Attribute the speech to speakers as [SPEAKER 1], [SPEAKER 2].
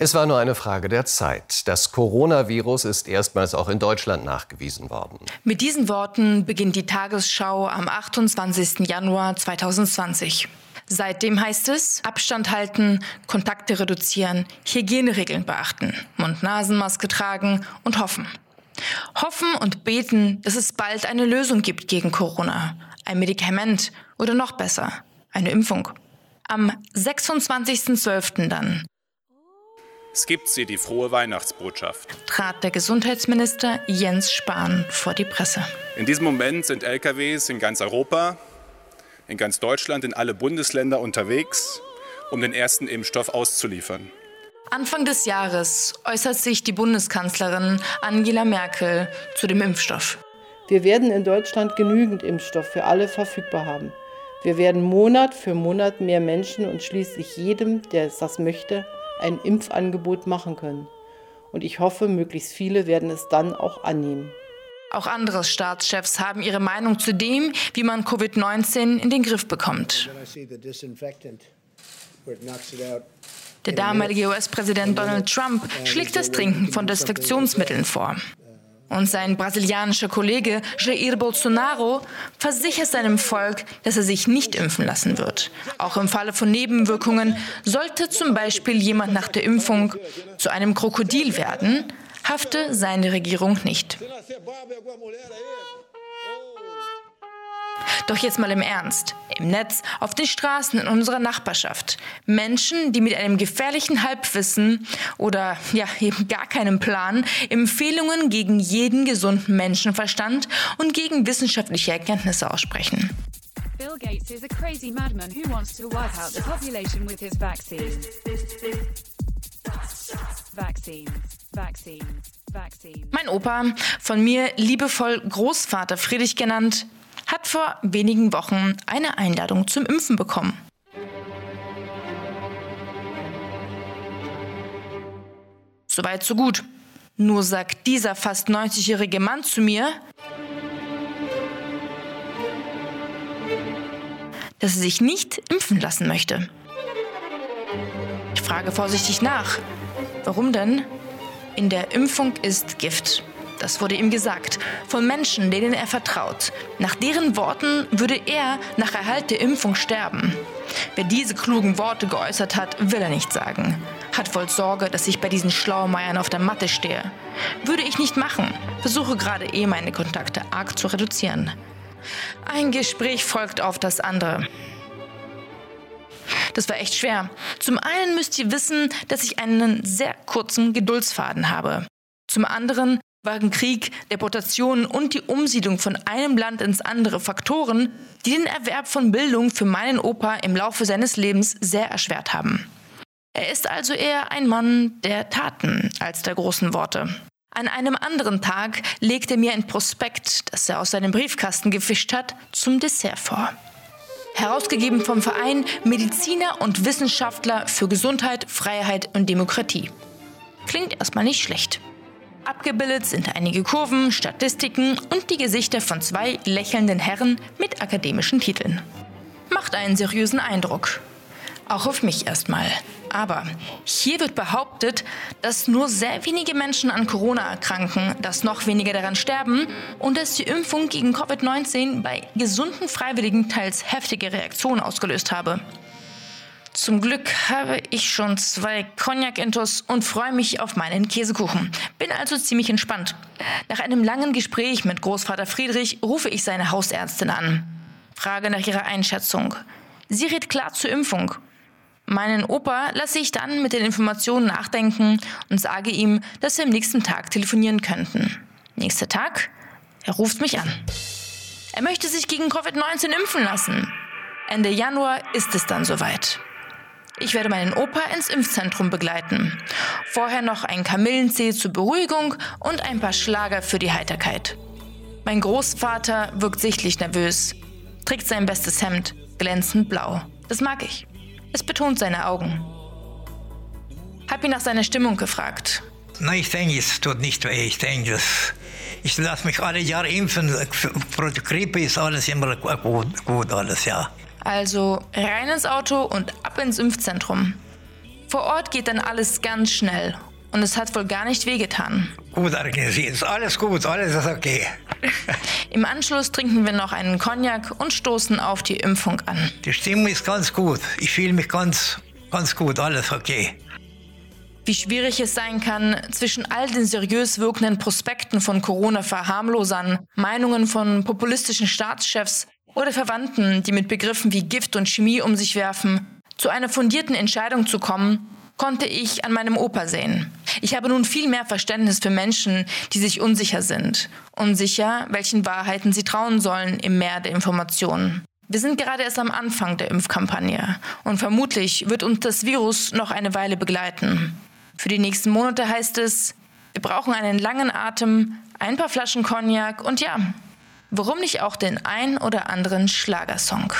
[SPEAKER 1] Es war nur eine Frage der Zeit. Das Coronavirus ist erstmals auch in Deutschland nachgewiesen worden.
[SPEAKER 2] Mit diesen Worten beginnt die Tagesschau am 28. Januar 2020. Seitdem heißt es, Abstand halten, Kontakte reduzieren, Hygieneregeln beachten, Mund-Nasen-Maske tragen und hoffen. Hoffen und beten, dass es bald eine Lösung gibt gegen Corona, ein Medikament oder noch besser, eine Impfung. Am 26.12. dann
[SPEAKER 3] es gibt sie, die frohe Weihnachtsbotschaft.
[SPEAKER 2] Trat der Gesundheitsminister Jens Spahn vor die Presse.
[SPEAKER 3] In diesem Moment sind LKWs in ganz Europa, in ganz Deutschland, in alle Bundesländer unterwegs, um den ersten Impfstoff auszuliefern.
[SPEAKER 2] Anfang des Jahres äußert sich die Bundeskanzlerin Angela Merkel zu dem Impfstoff.
[SPEAKER 4] Wir werden in Deutschland genügend Impfstoff für alle verfügbar haben. Wir werden Monat für Monat mehr Menschen und schließlich jedem, der das möchte, ein Impfangebot machen können. Und ich hoffe, möglichst viele werden es dann auch annehmen.
[SPEAKER 2] Auch andere Staatschefs haben ihre Meinung zu dem, wie man Covid-19 in den Griff bekommt. Der damalige US-Präsident Donald Trump schlägt das Trinken von Desinfektionsmitteln vor. Und sein brasilianischer Kollege Jair Bolsonaro versichert seinem Volk, dass er sich nicht impfen lassen wird. Auch im Falle von Nebenwirkungen sollte zum Beispiel jemand nach der Impfung zu einem Krokodil werden, hafte seine Regierung nicht. Doch jetzt mal im Ernst. Im Netz, auf den Straßen in unserer Nachbarschaft. Menschen, die mit einem gefährlichen Halbwissen oder ja eben gar keinem Plan Empfehlungen gegen jeden gesunden Menschenverstand und gegen wissenschaftliche Erkenntnisse aussprechen. Bill Gates is a crazy madman who wants to wipe out the population with his vaccine. Vaccines, vaccines, vaccines. Mein Opa, von mir liebevoll Großvater Friedrich genannt, hat vor wenigen Wochen eine Einladung zum Impfen bekommen. Soweit, so gut. Nur sagt dieser fast 90-jährige Mann zu mir, dass er sich nicht impfen lassen möchte. Ich frage vorsichtig nach. Warum denn? In der Impfung ist Gift. Das wurde ihm gesagt. Von Menschen, denen er vertraut. Nach deren Worten würde er nach Erhalt der Impfung sterben. Wer diese klugen Worte geäußert hat, will er nicht sagen. Hat wohl Sorge, dass ich bei diesen Schlaumeiern auf der Matte stehe. Würde ich nicht machen. Versuche gerade eh meine Kontakte arg zu reduzieren. Ein Gespräch folgt auf das andere. Das war echt schwer. Zum einen müsst ihr wissen, dass ich einen sehr kurzen Geduldsfaden habe. Zum anderen waren Krieg, Deportationen und die Umsiedlung von einem Land ins andere Faktoren, die den Erwerb von Bildung für meinen Opa im Laufe seines Lebens sehr erschwert haben. Er ist also eher ein Mann der Taten als der großen Worte. An einem anderen Tag legt er mir ein Prospekt, das er aus seinem Briefkasten gefischt hat, zum Dessert vor. Herausgegeben vom Verein Mediziner und Wissenschaftler für Gesundheit, Freiheit und Demokratie. Klingt erstmal nicht schlecht. Abgebildet sind einige Kurven, Statistiken und die Gesichter von zwei lächelnden Herren mit akademischen Titeln. Macht einen seriösen Eindruck. Auch auf mich erstmal. Aber hier wird behauptet, dass nur sehr wenige Menschen an Corona erkranken, dass noch weniger daran sterben und dass die Impfung gegen Covid-19 bei gesunden Freiwilligen teils heftige Reaktionen ausgelöst habe. Zum Glück habe ich schon zwei Cognac-Intos und freue mich auf meinen Käsekuchen. Bin also ziemlich entspannt. Nach einem langen Gespräch mit Großvater Friedrich rufe ich seine Hausärztin an. Frage nach ihrer Einschätzung. Sie rät klar zur Impfung. Meinen Opa lasse ich dann mit den Informationen nachdenken und sage ihm, dass wir am nächsten Tag telefonieren könnten. Nächster Tag? Er ruft mich an. Er möchte sich gegen Covid-19 impfen lassen. Ende Januar ist es dann soweit. Ich werde meinen Opa ins Impfzentrum begleiten. Vorher noch ein Kamillenzeh zur Beruhigung und ein paar Schlager für die Heiterkeit. Mein Großvater wirkt sichtlich nervös, trägt sein bestes Hemd, glänzend blau. Das mag ich. Es betont seine Augen. Hab ihn nach seiner Stimmung gefragt.
[SPEAKER 5] Na, ich denke, es tut nicht weh. Ich denke, ich lasse mich alle Jahre impfen. Für die Grippe ist alles immer gut, gut alles, ja.
[SPEAKER 2] Also rein ins Auto und ab ins Impfzentrum. Vor Ort geht dann alles ganz schnell und es hat wohl gar nicht wehgetan.
[SPEAKER 5] Gut organisiert, ist alles gut, alles ist okay.
[SPEAKER 2] Im Anschluss trinken wir noch einen Cognac und stoßen auf die Impfung an.
[SPEAKER 5] Die Stimmung ist ganz gut. Ich fühle mich ganz, ganz gut, alles okay.
[SPEAKER 2] Wie schwierig es sein kann, zwischen all den seriös wirkenden Prospekten von Corona-Verharmlosern, Meinungen von populistischen Staatschefs oder Verwandten, die mit Begriffen wie Gift und Chemie um sich werfen, zu einer fundierten Entscheidung zu kommen, konnte ich an meinem Opa sehen. Ich habe nun viel mehr Verständnis für Menschen, die sich unsicher sind. Unsicher, welchen Wahrheiten sie trauen sollen im Meer der Informationen. Wir sind gerade erst am Anfang der Impfkampagne und vermutlich wird uns das Virus noch eine Weile begleiten. Für die nächsten Monate heißt es, wir brauchen einen langen Atem, ein paar Flaschen Cognac und ja, warum nicht auch den ein oder anderen Schlagersong.